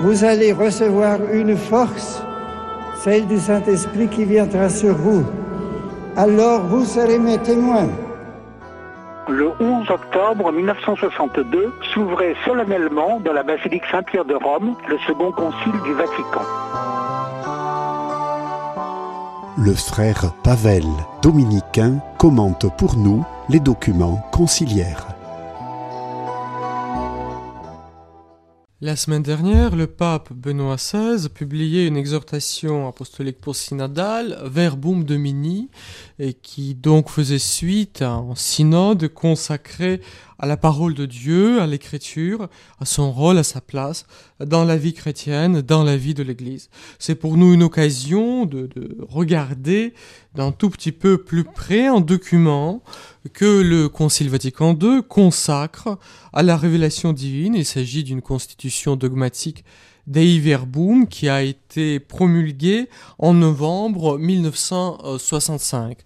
vous allez recevoir une force, celle du Saint-Esprit qui viendra sur vous. Alors vous serez mes témoins. Le 11 octobre 1962 s'ouvrait solennellement dans la basilique Saint-Pierre de Rome le second concile du Vatican. Le frère Pavel, dominicain, commente pour nous les documents conciliaires. La semaine dernière, le pape Benoît XVI publiait une exhortation apostolique post-synodale, Verbum Domini, et qui donc faisait suite à un synode consacré à la parole de Dieu, à l'écriture, à son rôle, à sa place dans la vie chrétienne, dans la vie de l'Église. C'est pour nous une occasion de, de regarder d'un tout petit peu plus près un document que le Concile Vatican II consacre à la révélation divine. Il s'agit d'une constitution dogmatique Dei qui a été promulgué en novembre 1965.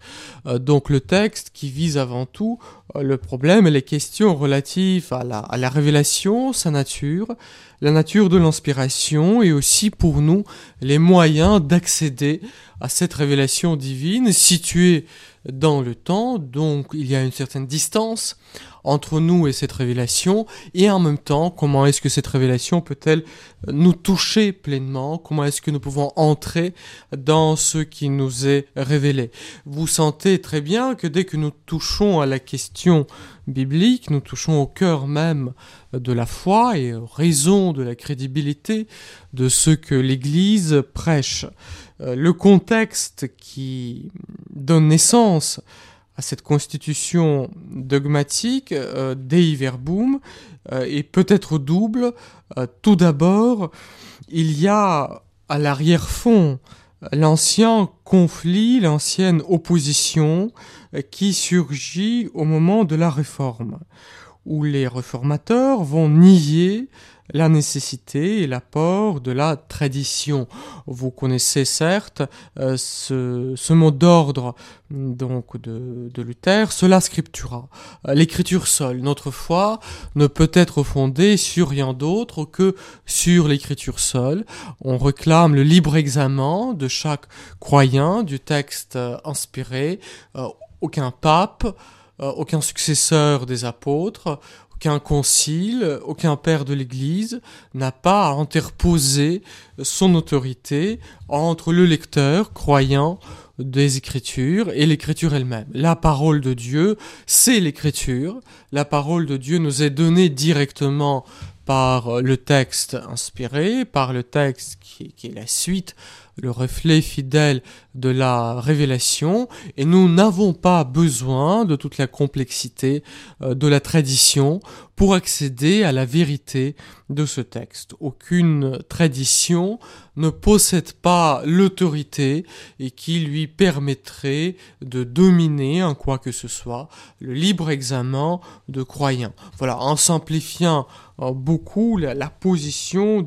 Euh, donc le texte qui vise avant tout euh, le problème et les questions relatives à la, révélation, sa nature, la nature de l'inspiration et aussi pour nous les moyens d'accéder cette révélation divine située dans le temps, donc il y a une certaine distance entre nous et cette révélation, et en même temps, comment est-ce que cette révélation peut-elle nous toucher pleinement, comment est-ce que nous pouvons entrer dans ce qui nous est révélé? Vous sentez très bien que dès que nous touchons à la question biblique, nous touchons au cœur même de la foi et raison de la crédibilité de ce que l'Église prêche. Euh, le contexte qui donne naissance à cette constitution dogmatique euh, Dei Verbum euh, est peut-être double. Euh, tout d'abord, il y a à l'arrière-fond l'ancien conflit, l'ancienne opposition qui surgit au moment de la réforme, où les réformateurs vont nier la nécessité et l'apport de la tradition. Vous connaissez certes euh, ce, mot d'ordre donc de, de, Luther, cela scriptura. Euh, l'écriture seule, notre foi ne peut être fondée sur rien d'autre que sur l'écriture seule. On réclame le libre examen de chaque croyant du texte euh, inspiré. aucun pape, aucun successeur des apôtres, aucun concile, aucun père de l'Église n'a pas à interposer son autorité entre le lecteur croyant des Écritures et l'Écriture elle-même. La parole de Dieu, c'est l'Écriture. La parole de Dieu nous est donnée directement par le texte inspiré, par le texte qui est la suite le reflet fidèle de la révélation et nous n'avons pas besoin de toute la complexité euh, de la tradition pour accéder à la vérité de ce texte. Aucune tradition ne possède pas l'autorité et qui lui permettrait de dominer en quoi que ce soit le libre examen de croyants. Voilà, en simplifiant euh, beaucoup la, la position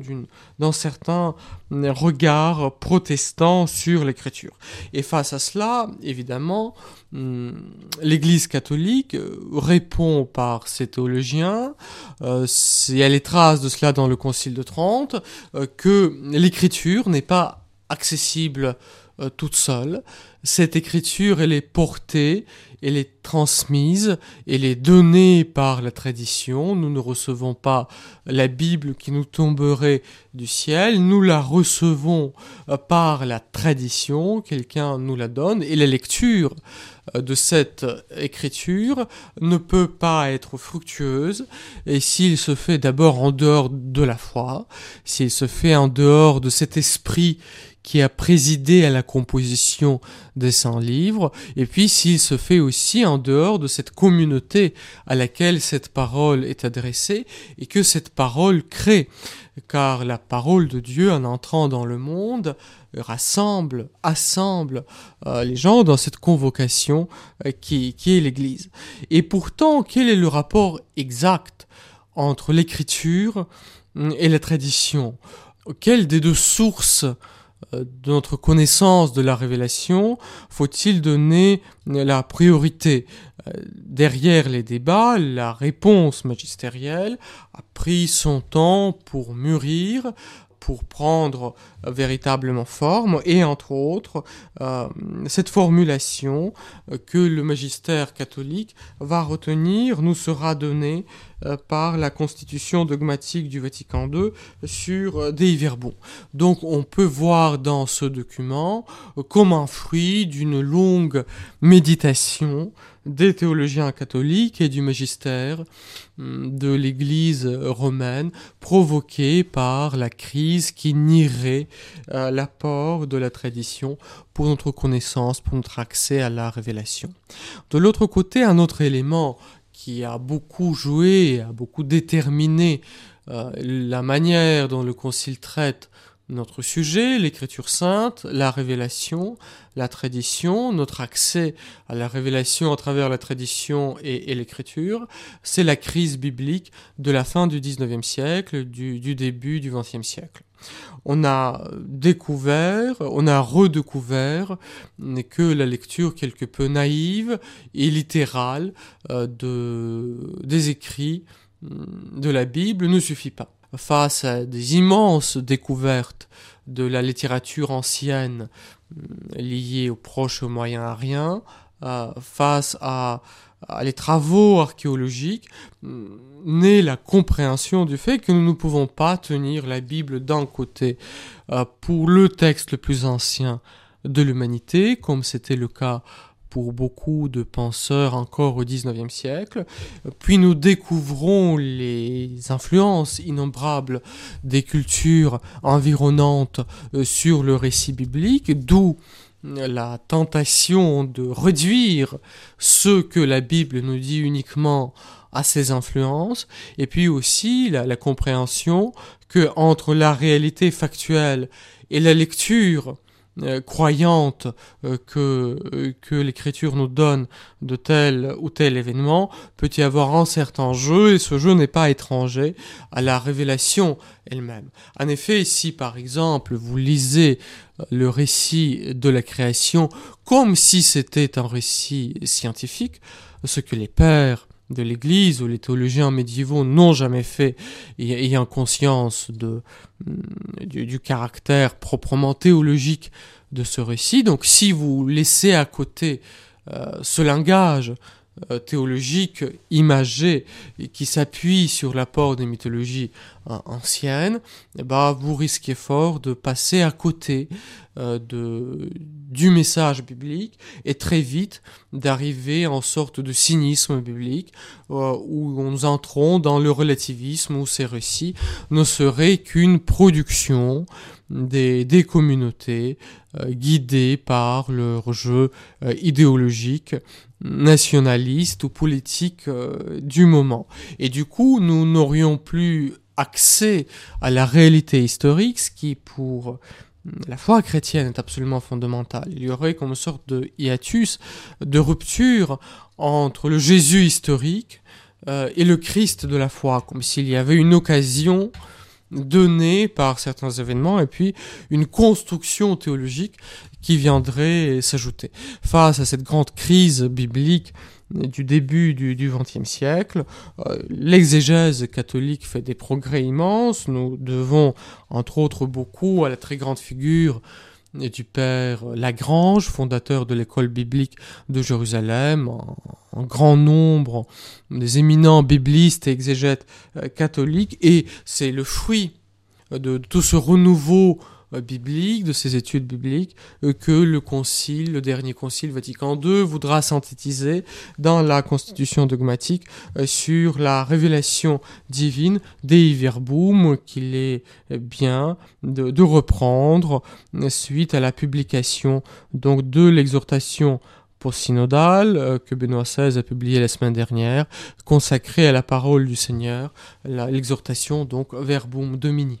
d'un certain regard protestant sur l'écriture. Et face à cela, évidemment, hum, l'Église catholique euh, répond par ses théologiens, euh, il y a les traces de cela dans le Concile de Trente, euh, que l'écriture n'est pas accessible euh, toute seule. Cette écriture, elle est portée, elle est transmise, elle est donnée par la tradition. Nous ne recevons pas la Bible qui nous tomberait du ciel, nous la recevons par la tradition, quelqu'un nous la donne, et la lecture de cette écriture ne peut pas être fructueuse. Et s'il se fait d'abord en dehors de la foi, s'il se fait en dehors de cet esprit qui a présidé à la composition des 100 livres, et puis s'il se fait aussi en dehors de cette communauté à laquelle cette parole est adressée, et que cette parole crée, car la parole de Dieu en entrant dans le monde rassemble, assemble euh, les gens dans cette convocation euh, qui, qui est l'Église. Et pourtant, quel est le rapport exact entre l'écriture hum, et la tradition? Quelle des deux sources de notre connaissance de la révélation, faut-il donner la priorité euh, Derrière les débats, la réponse magistérielle a pris son temps pour mûrir, pour prendre véritablement forme, et entre autres, cette formulation que le magistère catholique va retenir nous sera donnée par la constitution dogmatique du Vatican II sur Dei Verbum. Donc on peut voir dans ce document comme un fruit d'une longue méditation des théologiens catholiques et du magistère hum, de l'Église romaine provoquée par la crise qui nierait euh, l'apport de la tradition pour notre connaissance, pour notre accès à la révélation. De l'autre côté, un autre élément qui a beaucoup joué, a beaucoup déterminé euh, la manière dont le Concile traite notre sujet, l'écriture sainte, la révélation, la tradition, notre accès à la révélation à travers la tradition et, l'écriture, c'est la crise biblique de la fin du 19e siècle, du, début du 20e siècle. On a découvert, on a redécouvert que la lecture quelque peu naïve et littérale euh, de, des écrits de la Bible ne suffit pas face à des immenses découvertes de la littérature ancienne euh, liée au Proche au Moyen-Orient, euh, face à, les travaux archéologiques, euh, naît la compréhension du fait que nous ne pouvons pas tenir la Bible d'un côté pour le texte le plus ancien de l'humanité, comme c'était le cas pour beaucoup de penseurs encore au XIXe siècle. Puis nous découvrons les influences innombrables des cultures environnantes euh, sur le récit biblique, d'où la tentation de réduire ce que la Bible nous dit uniquement à ces influences, et puis aussi la, la compréhension que entre la réalité factuelle et la lecture euh, croyante euh, que, euh, que l'écriture nous donne de tel ou tel événement, peut y avoir un certain jeu, et ce jeu n'est pas étranger à la révélation elle-même. En effet, si par exemple vous lisez le récit de la création comme si c'était un récit scientifique, ce que les pères de l'Église, ou les théologiens médiévaux n'ont jamais fait, ayant conscience mm, du, caractère proprement théologique de ce récit. Donc si vous laissez à côté euh, ce langage théologique imagé qui s'appuie sur l'apport des mythologies euh, anciennes, ben, vous risquez fort de passer à côté euh, de, du message biblique et très vite d'arriver en sorte de cynisme biblique où nous entrons dans le relativisme où ces récits ne seraient qu'une production des, des communautés guidées par leur jeu idéologique nationaliste ou politique euh, du moment. Et du coup, nous n'aurions plus accès à la réalité historique, ce qui pour la foi chrétienne est absolument fondamental. Il y aurait comme une sorte de hiatus, de rupture entre le Jésus historique euh, et le Christ de la foi, comme s'il y avait une occasion donnée par certains événements et puis une construction théologique qui viendrait s'ajouter. Face à cette grande crise biblique du début du XXe siècle, euh, l'exégèse catholique fait des progrès immenses. Nous devons, entre autres, beaucoup à la très grande figure du père Lagrange, fondateur de l'école biblique de Jérusalem, en, grand nombre des éminents biblistes et exégètes euh, catholiques, et c'est le fruit de tout ce renouveau biblique, de ces études bibliques, euh, que le concile, le dernier concile Vatican II, voudra synthétiser dans la constitution dogmatique euh, sur la révélation divine des Verbum, qu'il est bien de, reprendre suite à la publication donc de l'exhortation post-synodale que Benoît XVI a publié la semaine dernière, consacrée à la parole du Seigneur, l'exhortation donc Verbum Domini.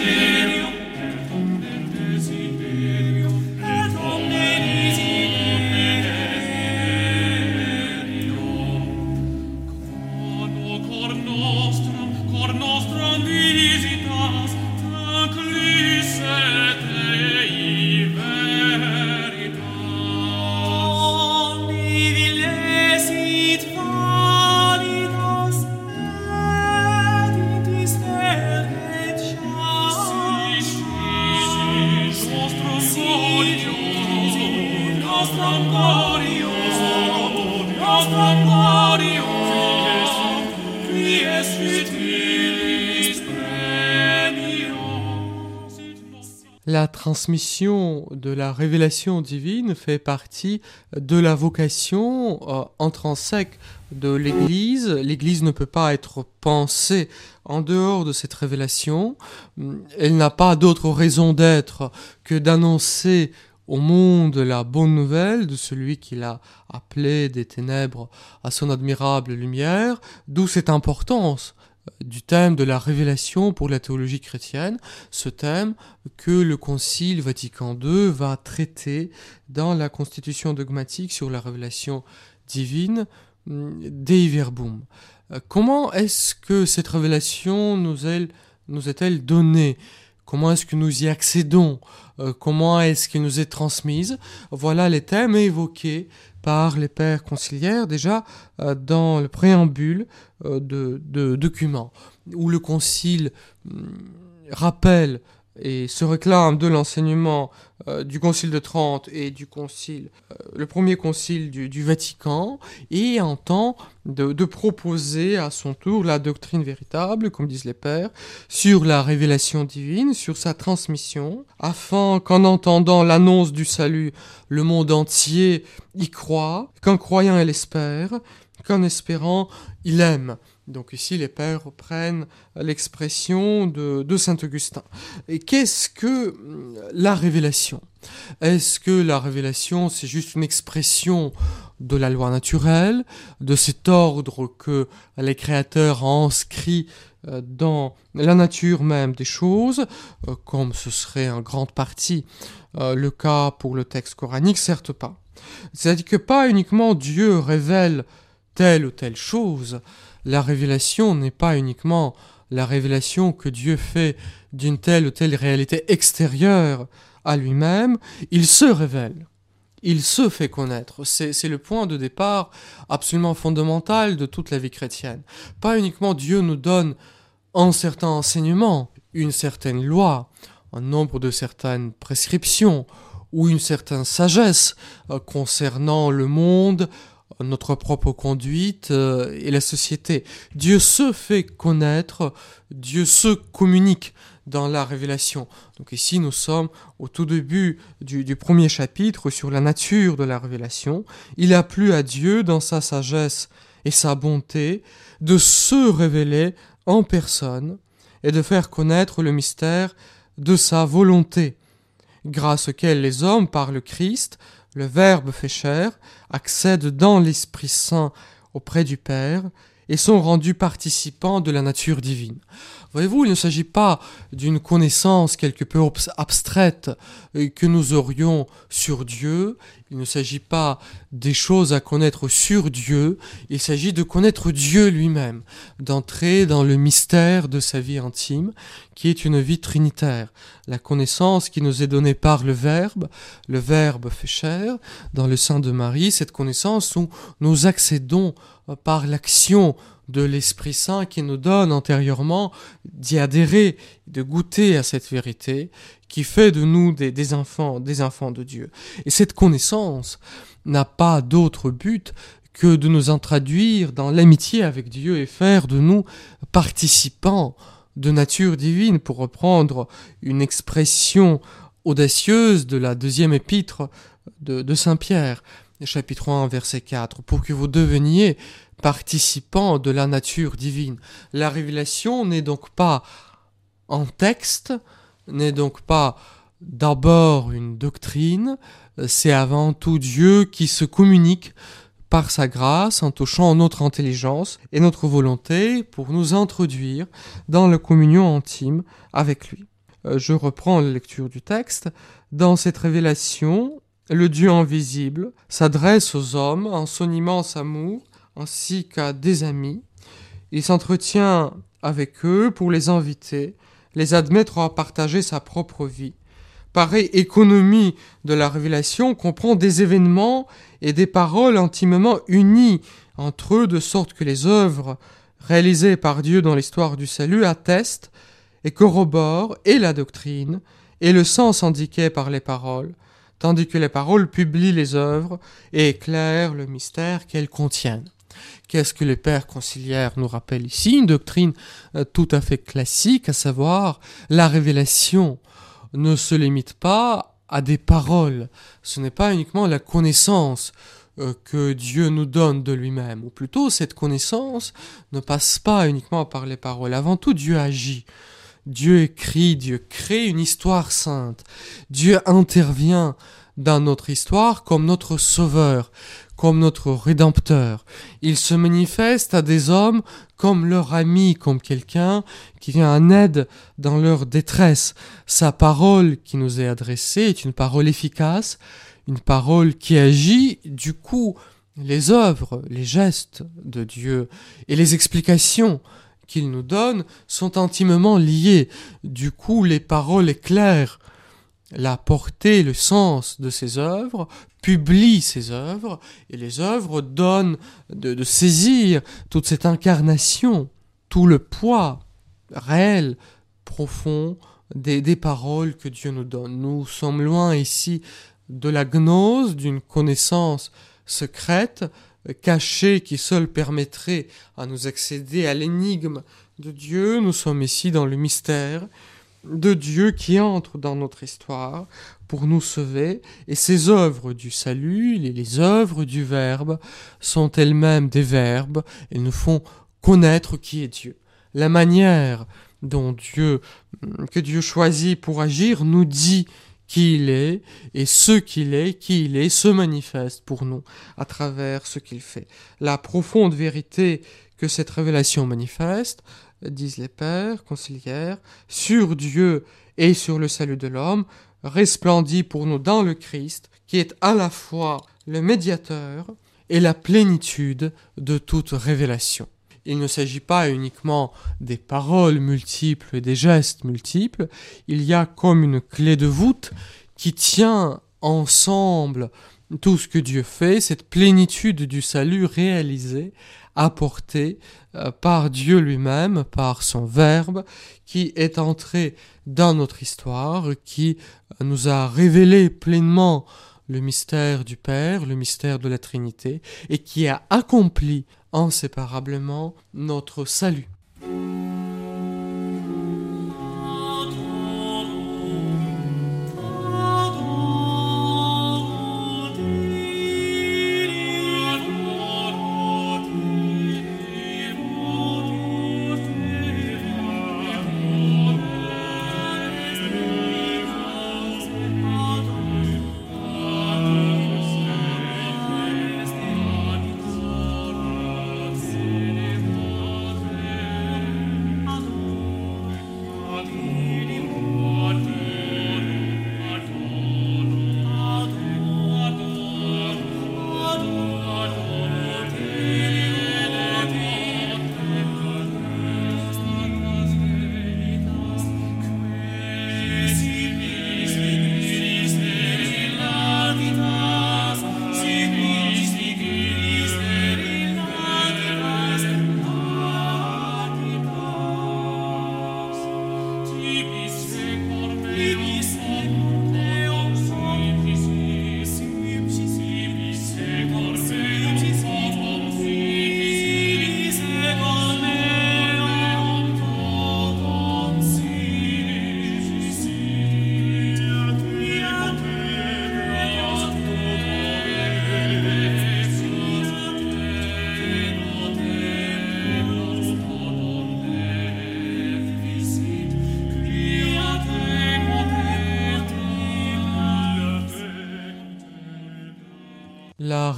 La transmission de la révélation divine fait partie de la vocation euh, intrinsèque de l'Église. L'Église ne peut pas être pensée en dehors de cette révélation. Elle n'a pas d'autre raison d'être que d'annoncer au monde la bonne nouvelle de celui qui l'a appelé des ténèbres à son admirable lumière, d'où cette importance du thème de la révélation pour la théologie chrétienne, ce thème que le Concile Vatican II va traiter dans la constitution dogmatique sur la révélation divine mm, Dei Verbum. Euh, comment est-ce que cette révélation nous est, nous est-elle donnée? Comment est-ce que nous y accédons? Euh, Comment est-ce qu'elle nous est transmise Voilà les thèmes évoqués par les pères conciliaires déjà euh, dans le préambule euh, de, documents, où le concile hum, rappelle et se réclame de l'enseignement euh, du Concile de Trente et du Concile, le premier Concile du, Vatican, et entend de, de, proposer à son tour la doctrine véritable, comme disent les pères, sur la révélation divine, sur sa transmission, afin qu'en entendant l'annonce du salut, le monde entier y croit, qu'en croyant elle espère, qu'en espérant il aime. Donc ici, les pères reprennent l'expression de, Saint Augustin. Et qu'est-ce que hum, la révélation? Est-ce que la révélation, c'est juste une expression de la loi naturelle, de cet ordre que les créateurs ont inscrit euh, dans la nature même des choses, euh, comme ce serait en grande partie euh, le cas pour le texte coranique, certes pas. C'est-à-dire que pas uniquement Dieu révèle telle ou telle chose, la révélation n'est pas uniquement la révélation que Dieu fait d'une telle ou telle réalité extérieure à lui-même, il se révèle, il se fait connaître. C'est le point de départ absolument fondamental de toute la vie chrétienne. Pas uniquement Dieu nous donne un certain enseignement, une certaine loi, un nombre de certaines prescriptions, ou une certaine sagesse euh, concernant le monde, notre propre conduite euh, et la société. Dieu se fait connaître, Dieu se communique dans la révélation. Donc ici, nous sommes au tout début du, premier chapitre sur la nature de la révélation. Il a plu à Dieu, dans sa sagesse et sa bonté, de se révéler en personne et de faire connaître le mystère de sa volonté, grâce auquel les hommes, par le Christ, le Verbe fait chair, accèdent dans l'Esprit Saint auprès du Père et sont rendus participants de la nature divine. Voyez-vous, il ne s'agit pas d'une connaissance quelque peu abstraite euh, que nous aurions sur Dieu, il ne s'agit pas des choses à connaître sur Dieu, il s'agit de connaître Dieu lui-même, d'entrer dans le mystère de sa vie intime, qui est une vie trinitaire. La connaissance qui nous est donnée par le Verbe, le Verbe fait chair, dans le sein de Marie, cette connaissance où nous accédons par l'action de l'Esprit Saint qui nous donne antérieurement d'y adhérer, de goûter à cette vérité qui fait de nous des, enfants, des enfants de Dieu. Et cette connaissance n'a pas d'autre but que de nous introduire dans l'amitié avec Dieu et faire de nous participants de nature divine, pour reprendre une expression audacieuse de la deuxième épître de, de Saint Pierre, chapitre 1, verset 4, pour que vous deveniez participant de la nature divine. La révélation n'est donc pas en texte, n'est donc pas d'abord une doctrine, c'est avant tout Dieu qui se communique par sa grâce en touchant notre intelligence et notre volonté pour nous introduire dans la communion intime avec lui. Euh, je reprends la lecture du texte. Dans cette révélation, le Dieu invisible s'adresse aux hommes en son immense amour ainsi qu'à des amis. Il s'entretient avec eux pour les inviter, les admettre à partager sa propre vie. Pareille économie de la révélation comprend des événements et des paroles intimement unies entre eux de sorte que les œuvres réalisées par Dieu dans l'histoire du salut attestent et corroborent et la doctrine et le sens indiqué par les paroles, tandis que les paroles publient les œuvres et éclairent le mystère qu'elles contiennent. Qu'est-ce que les pères conciliaires nous rappellent ici? Une doctrine euh, tout à fait classique, à savoir la révélation ne se limite pas à des paroles. Ce n'est pas uniquement la connaissance euh, que Dieu nous donne de lui-même, ou plutôt cette connaissance ne passe pas uniquement par les paroles. Avant tout, Dieu agit. Dieu écrit, Dieu crée une histoire sainte. Dieu intervient dans notre histoire comme notre sauveur, comme notre rédempteur. Il se manifeste à des hommes comme leur ami, comme quelqu'un qui vient en aide dans leur détresse. Sa parole qui nous est adressée est une parole efficace, une parole qui agit. Du coup, les œuvres, les gestes de Dieu et les explications qu'il nous donne sont intimement liés. Du coup, les paroles éclairent la portée, le sens de ses œuvres, publie ses œuvres, et les œuvres donnent de, saisir toute cette incarnation, tout le poids réel, profond des, des paroles que Dieu nous donne. Nous sommes loin ici de la gnose, d'une connaissance secrète, cachée, qui seule permettrait à nous accéder à l'énigme de Dieu. Nous sommes ici dans le mystère de Dieu qui entre dans notre histoire pour nous sauver, et ces œuvres du salut, les, œuvres du Verbe, sont elles-mêmes des verbes, elles nous font connaître qui est Dieu. La manière dont Dieu, que Dieu choisit pour agir nous dit qui il est, et ce qu'il est, qui il est, se manifeste pour nous à travers ce qu'il fait. La profonde vérité que cette révélation manifeste, disent les pères conciliaires, sur Dieu et sur le salut de l'homme, resplendit pour nous dans le Christ, qui est à la fois le médiateur et la plénitude de toute révélation. Il ne s'agit pas uniquement des paroles multiples et des gestes multiples, il y a comme une clé de voûte qui tient ensemble tout ce que Dieu fait, cette plénitude du salut réalisé, apportée euh, par Dieu lui-même, par son Verbe, qui est entré dans notre histoire, qui nous a révélé pleinement le mystère du Père, le mystère de la Trinité, et qui a accompli inséparablement notre salut.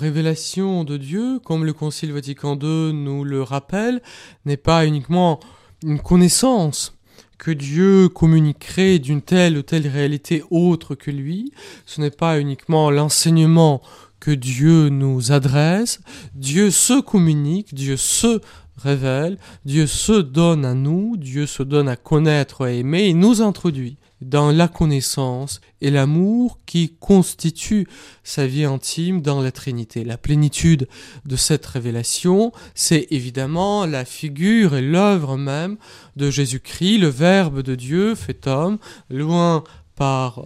Révélation de Dieu, comme le Concile Vatican II nous le rappelle, n'est pas uniquement une connaissance que Dieu communiquerait d'une telle ou telle réalité autre que lui, ce n'est pas uniquement l'enseignement que Dieu nous adresse, Dieu se communique, Dieu se révèle, Dieu se donne à nous, Dieu se donne à connaître et aimer et nous introduit dans la connaissance et l'amour qui constitue sa vie intime dans la Trinité. La plénitude de cette révélation, c'est évidemment la figure et l'œuvre même de Jésus-Christ, le Verbe de Dieu fait homme, loin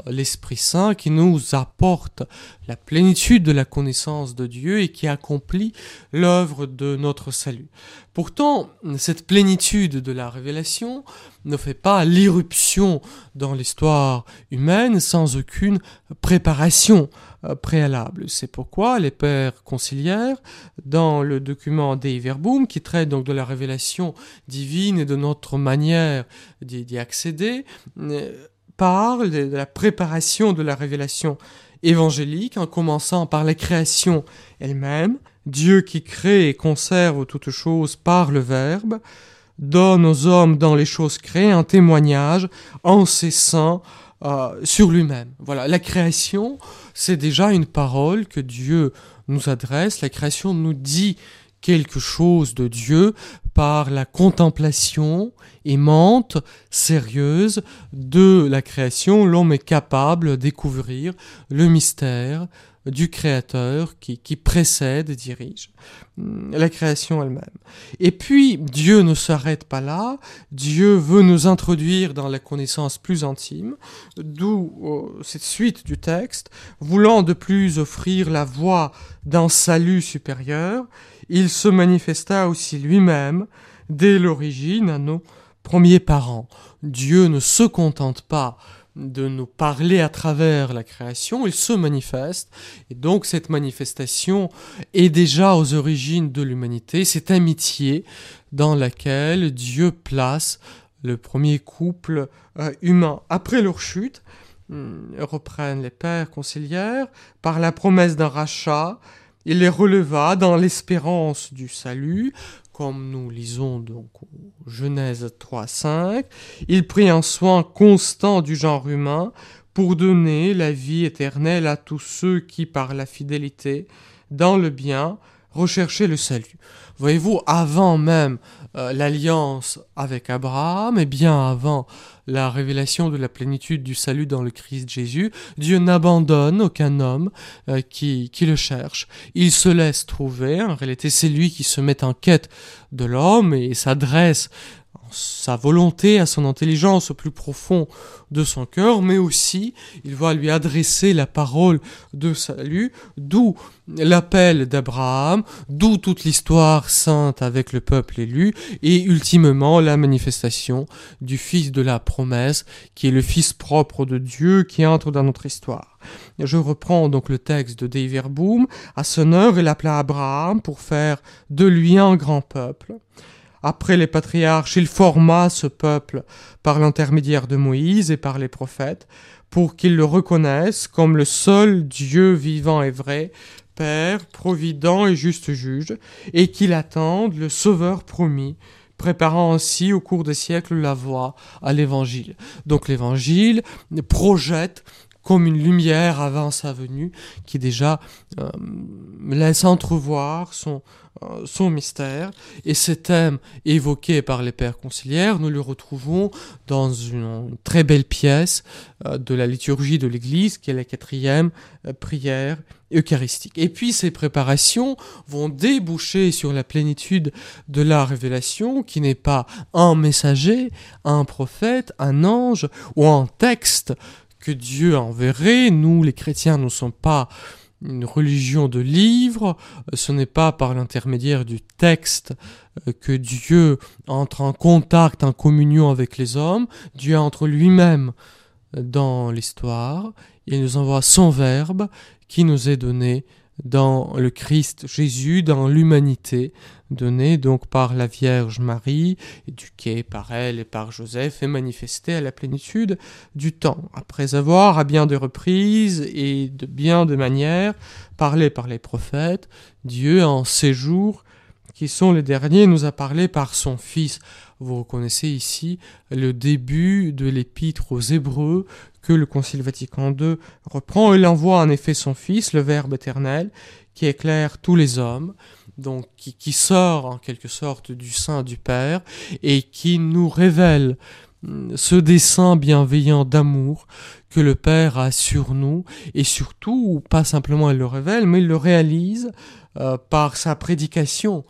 l'Esprit Saint qui nous apporte la plénitude de la connaissance de Dieu et qui accomplit l'œuvre de notre salut. Pourtant, cette plénitude de la révélation ne fait pas l'irruption dans l'histoire humaine sans aucune préparation euh, préalable. C'est pourquoi les pères conciliaires, dans le document Dei Verbum, qui traite donc de la révélation divine et de notre manière d'y accéder, euh, parle de la préparation de la révélation évangélique, en commençant par la création elle-même. Dieu qui crée et conserve toutes choses par le Verbe, donne aux hommes dans les choses créées un témoignage incessant euh, sur lui-même. Voilà, la création, c'est déjà une parole que Dieu nous adresse. La création nous dit quelque chose de Dieu par la contemplation aimante, sérieuse de la création. L'homme est capable de découvrir le mystère du Créateur qui, qui précède et dirige hum, la création elle-même. Et puis, Dieu ne s'arrête pas là, Dieu veut nous introduire dans la connaissance plus intime, d'où euh, cette suite du texte, voulant de plus offrir la voie d'un salut supérieur, il se manifesta aussi lui-même dès l'origine à nos premiers parents. Dieu ne se contente pas de nous parler à travers la création, il se manifeste, et donc cette manifestation est déjà aux origines de l'humanité, cette amitié dans laquelle Dieu place le premier couple euh, humain. Après leur chute, hum, reprennent les pères conciliaires, par la promesse d'un rachat, il les releva dans l'espérance du salut, comme nous lisons donc Genèse 3, 5. Il prit un soin constant du genre humain pour donner la vie éternelle à tous ceux qui, par la fidélité, dans le bien, recherchaient le salut. Voyez-vous, avant même euh, l'alliance avec Abraham, et bien avant la révélation de la plénitude du salut dans le Christ Jésus, Dieu n'abandonne aucun homme euh, qui, qui le cherche. Il se laisse trouver. En réalité, c'est lui qui se met en quête de l'homme et s'adresse sa volonté, à son intelligence au plus profond de son cœur, mais aussi il va lui adresser la parole de salut, d'où l'appel d'Abraham, d'où toute l'histoire sainte avec le peuple élu, et ultimement la manifestation du Fils de la promesse, qui est le Fils propre de Dieu qui entre dans notre histoire. Je reprends donc le texte de Dei Verbum. À son heure, il appela Abraham pour faire de lui un grand peuple. Après les patriarches, il forma ce peuple par l'intermédiaire de Moïse et par les prophètes, pour qu'ils le reconnaissent comme le seul Dieu vivant et vrai, Père, provident et juste juge, et qu'il attende le Sauveur promis, préparant ainsi au cours des siècles la voie à l'Évangile. Donc l'Évangile projette comme une lumière avant sa venue, qui déjà euh, laisse entrevoir son, euh, son mystère. Et ces thèmes évoqués par les pères conciliaires, nous le retrouvons dans une très belle pièce euh, de la liturgie de l'Église, qui est la quatrième prière eucharistique. Et puis ces préparations vont déboucher sur la plénitude de la révélation, qui n'est pas un messager, un prophète, un ange ou un texte que Dieu enverrait. Nous, les chrétiens, ne sommes pas une religion de livres, ce n'est pas par l'intermédiaire du texte euh, que Dieu entre en contact, en communion avec les hommes, Dieu entre lui-même dans l'histoire, il nous envoie son Verbe qui nous est donné dans le Christ Jésus, dans l'humanité, donnée donc par la Vierge Marie, éduquée par elle et par Joseph, et manifestée à la plénitude du temps. Après avoir, à bien de reprises et de bien de manières, parlé par les prophètes, Dieu en ces jours qui sont les derniers, nous a parlé par son Fils. Vous reconnaissez ici le début de l'épître aux Hébreux que le Concile Vatican II reprend. Il envoie en effet son Fils, le Verbe éternel, qui éclaire tous les hommes, donc qui, sort en quelque sorte du sein du Père et qui nous révèle hum, ce dessein bienveillant d'amour que le Père a sur nous, et surtout, pas simplement il le révèle, mais il le réalise euh, par sa prédication,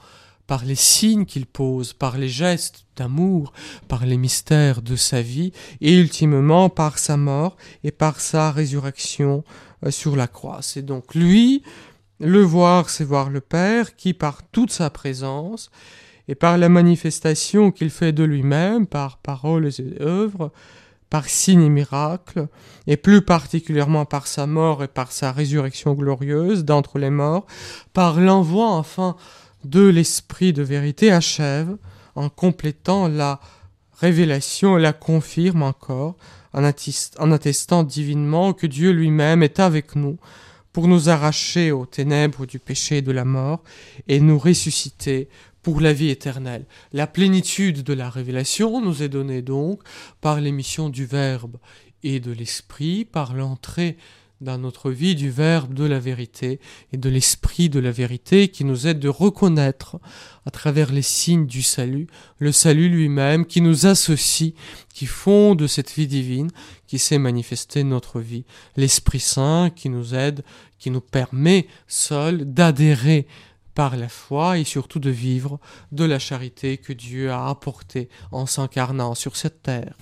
par les signes qu'il pose, par les gestes d'amour, par les mystères de sa vie, et ultimement par sa mort et par sa résurrection euh, sur la croix. C'est donc lui, le voir, c'est voir le Père, qui par toute sa présence, et par la manifestation qu'il fait de lui-même, par paroles et œuvres, par signes et miracles, et plus particulièrement par sa mort et par sa résurrection glorieuse d'entre les morts, par l'envoi enfin de l'Esprit de vérité achève, en complétant la révélation et la confirme encore, en, attestant divinement que Dieu lui-même est avec nous, pour nous arracher aux ténèbres du péché et de la mort, et nous ressusciter pour la vie éternelle. La plénitude de la révélation nous est donnée donc par l'émission du Verbe et de l'Esprit, par l'entrée dans notre vie du Verbe de la vérité et de l'Esprit de la vérité qui nous aide de reconnaître à travers les signes du salut, le salut lui-même qui nous associe, qui fonde cette vie divine qui s'est manifestée notre vie, l'Esprit Saint qui nous aide, qui nous permet seul d'adhérer par la foi et surtout de vivre de la charité que Dieu a apportée en s'incarnant sur cette terre.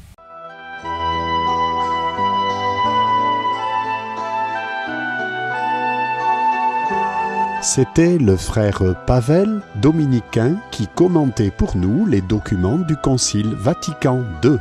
C'était le frère Pavel, dominicain, qui commentait pour nous les documents du Concile Vatican II.